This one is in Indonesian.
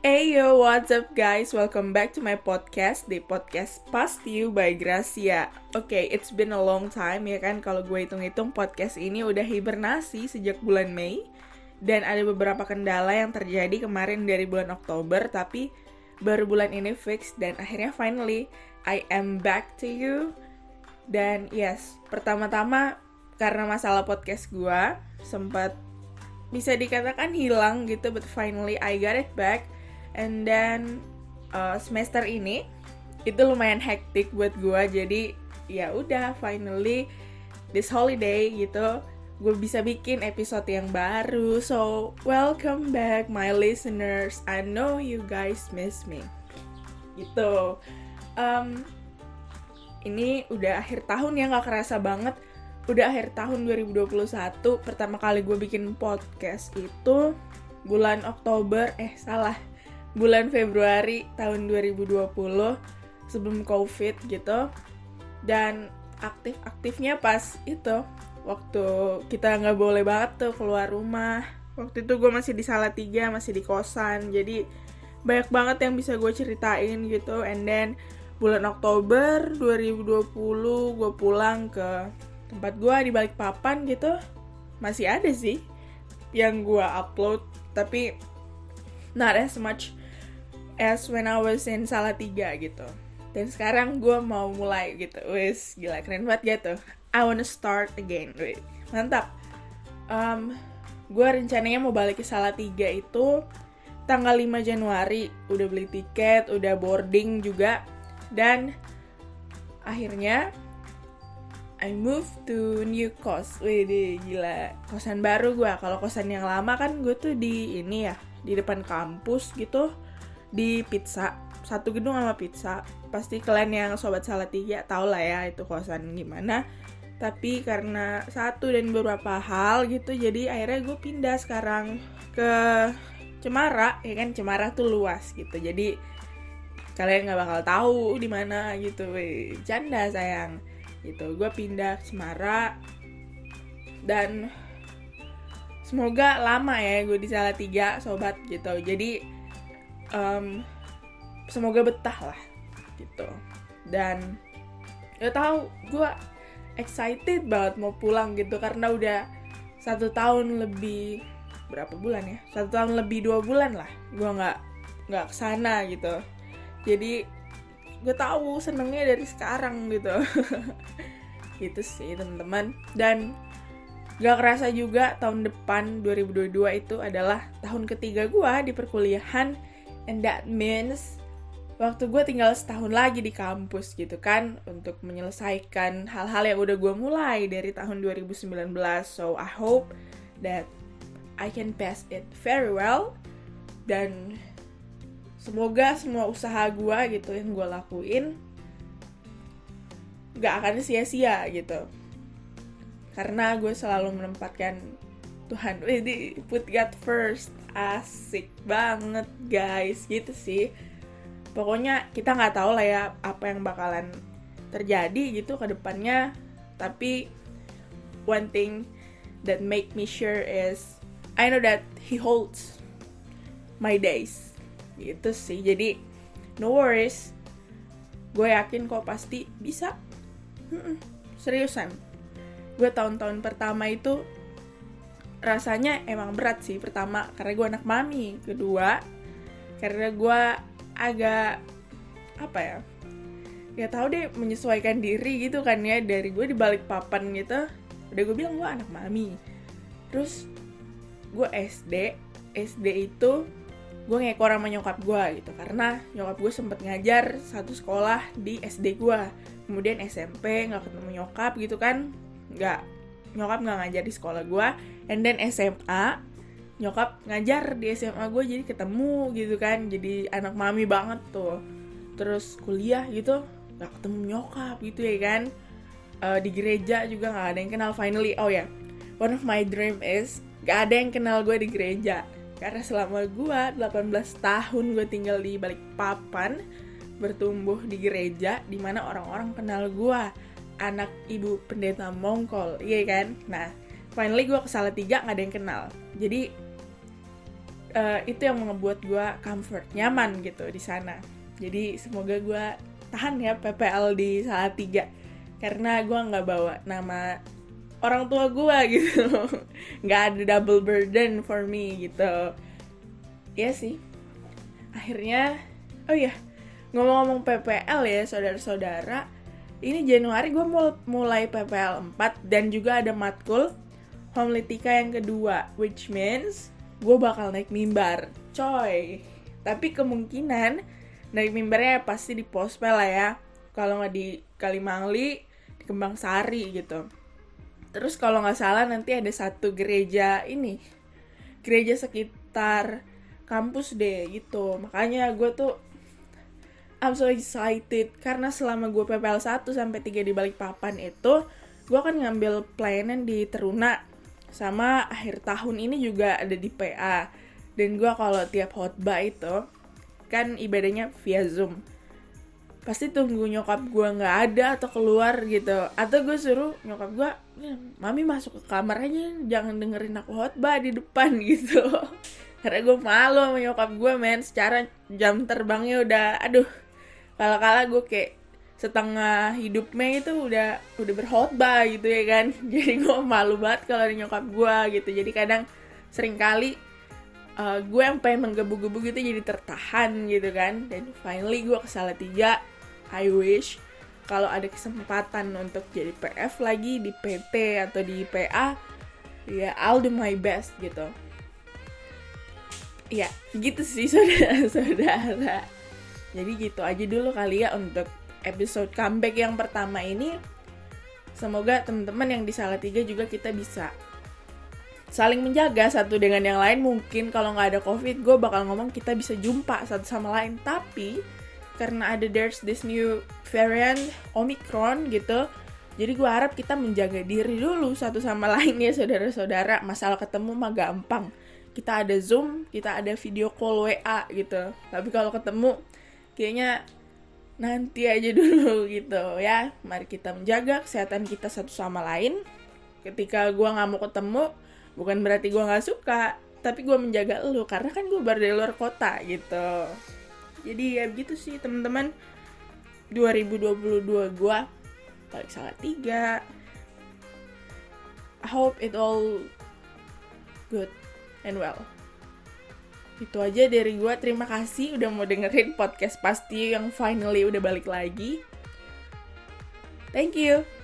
Hey yo, what's up guys? Welcome back to my podcast, the podcast Past You by Gracia. Oke, okay, it's been a long time ya kan kalau gue hitung-hitung podcast ini udah hibernasi sejak bulan Mei dan ada beberapa kendala yang terjadi kemarin dari bulan Oktober tapi baru bulan ini fix dan akhirnya finally I am back to you. Dan yes, pertama-tama karena masalah podcast gue sempat bisa dikatakan hilang gitu but finally I got it back and then uh, semester ini itu lumayan hektik buat gue jadi ya udah finally this holiday gitu gue bisa bikin episode yang baru. So welcome back my listeners. I know you guys miss me. Gitu. Um, ini udah akhir tahun ya nggak kerasa banget. Udah akhir tahun 2021 pertama kali gue bikin podcast itu bulan Oktober. Eh salah bulan Februari tahun 2020 sebelum covid gitu. Dan aktif-aktifnya pas itu waktu kita nggak boleh banget tuh keluar rumah. Waktu itu gue masih di Salatiga masih di kosan. Jadi banyak banget yang bisa gue ceritain gitu. And then bulan Oktober 2020 gue pulang ke tempat gue di balik papan gitu. Masih ada sih yang gue upload tapi not as much as when I was in Salatiga gitu. Dan sekarang gue mau mulai gitu. Wis gila keren banget gitu I wanna start again Wih, mantap. Um, gue rencananya mau balik ke Salatiga itu tanggal 5 Januari. Udah beli tiket udah boarding juga. Dan akhirnya I move to new cost. Wih, gila. Kosan baru gue. Kalau kosan yang lama kan gue tuh di ini ya, di depan kampus gitu di pizza. Satu gedung sama pizza. Pasti kalian yang sobat salah tiga tau lah ya itu kosan gimana. Tapi karena satu dan beberapa hal gitu jadi akhirnya gue pindah sekarang ke Cemara ya kan? Cemara tuh luas gitu. Jadi kalian nggak bakal tahu di mana gitu. Canda sayang. Gitu gue pindah ke Cemara. Dan semoga lama ya gue di salah tiga sobat gitu. Jadi um, semoga betah lah gitu. Dan ya tahu gue excited banget mau pulang gitu karena udah satu tahun lebih berapa bulan ya? Satu tahun lebih dua bulan lah gue nggak nggak ke sana gitu. Jadi gue tahu senengnya dari sekarang gitu. Gitu sih teman-teman. Dan gak kerasa juga tahun depan 2022 itu adalah tahun ketiga gue di perkuliahan and that means waktu gue tinggal setahun lagi di kampus gitu kan untuk menyelesaikan hal-hal yang udah gue mulai dari tahun 2019 so I hope that I can pass it very well. Dan semoga semua usaha gue gitu yang gue lakuin gak akan sia-sia gitu. Karena gue selalu menempatkan Tuhan, ini put God first. Asik banget guys. Gitu sih. Pokoknya kita nggak tahu lah ya apa yang bakalan terjadi gitu ke depannya. Tapi one thing that make me sure is I know that he holds my days. Gitu sih. Jadi no worries. Gue yakin kok pasti bisa. Seriusan. Gue tahun-tahun pertama itu rasanya emang berat sih pertama karena gue anak mami. Kedua karena gue agak apa ya ya tahu deh menyesuaikan diri gitu kan ya. Dari gue di balik papan gitu udah gue bilang gue anak mami. Terus gue SD SD itu gue ngekor sama nyokap gue gitu karena nyokap gue sempet ngajar satu sekolah di SD gue kemudian SMP nggak ketemu nyokap gitu kan. Nggak nyokap nggak ngajar di sekolah gue and then SMA nyokap ngajar di SMA gue jadi ketemu gitu kan. Jadi anak mami banget tuh. Terus kuliah gitu nggak ketemu nyokap gitu ya kan. Uh, di gereja juga nggak ada yang kenal finally. Oh ya yeah. one of my dream is gak ada yang kenal gue di gereja. Karena selama gue 18 tahun gue tinggal di balik papan bertumbuh di gereja di mana orang-orang kenal gue anak ibu pendeta Mongkol, iya kan? Nah, finally gue ke tiga nggak ada yang kenal. Jadi uh, itu yang membuat gue comfort nyaman gitu di sana. Jadi semoga gue tahan ya PPL di salah tiga. Karena gue nggak bawa nama orang tua gue gitu. Nggak ada double burden for me gitu. Ya sih. Akhirnya oh ya ngomong-ngomong PPL ya saudara-saudara. Ini Januari gue mulai PPL 4 dan juga ada matkul homiletika yang kedua which means gue bakal naik mimbar coy. Tapi kemungkinan naik mimbarnya pasti di pospel lah ya. Kalau nggak di Kalimangli di Kembang Sari gitu. Terus kalau nggak salah nanti ada satu gereja ini gereja sekitar kampus deh gitu. Makanya gue tuh I'm so excited. Karena selama gue PPL 1 sampai 3 di Balikpapan itu gue akan ngambil pelayanan di Teruna sama akhir tahun ini juga ada di PA dan gue kalau tiap khotbah itu kan ibadahnya via Zoom. Pasti tunggu nyokap gue nggak ada atau keluar gitu. Atau gue suruh nyokap gue mami masuk ke kamar aja jangan dengerin aku khotbah di depan gitu. Karena gue malu sama nyokap gue men. Secara jam terbangnya udah aduh. Kalau kala gue kayak setengah hidupnya itu udah udah berkhotbah gitu ya kan. Jadi gue malu banget kalau ada nyokap gue gitu. Jadi kadang sering kali uh, gue yang pengen menggebu-gebu gitu jadi tertahan gitu kan. Dan finally gue ke tiga I wish kalau ada kesempatan untuk jadi PF lagi di PT atau di PA ya I'll do my best gitu. Ya gitu sih saudara-saudara. Jadi gitu aja dulu kali ya untuk episode comeback yang pertama ini. Semoga teman-teman yang di tiga juga kita bisa saling menjaga satu dengan yang lain. Mungkin kalau nggak ada covid, gue bakal ngomong kita bisa jumpa satu sama lain. Tapi karena ada there's this new variant Omicron gitu, jadi gue harap kita menjaga diri dulu satu sama lain ya saudara-saudara. Masalah ketemu mah gampang. Kita ada Zoom, kita ada video call WA gitu. Tapi kalau ketemu kayaknya nanti aja dulu gitu ya. Mari kita menjaga kesehatan kita satu sama lain. Ketika gue nggak mau ketemu bukan berarti gue nggak suka tapi gue menjaga lu karena kan gue baru dari luar kota gitu. Jadi ya begitu sih teman-teman. 2022 gue balik salah tiga. I hope it all good and well itu aja dari gue. Terima kasih udah mau dengerin podcast pasti yang finally udah balik lagi. Thank you.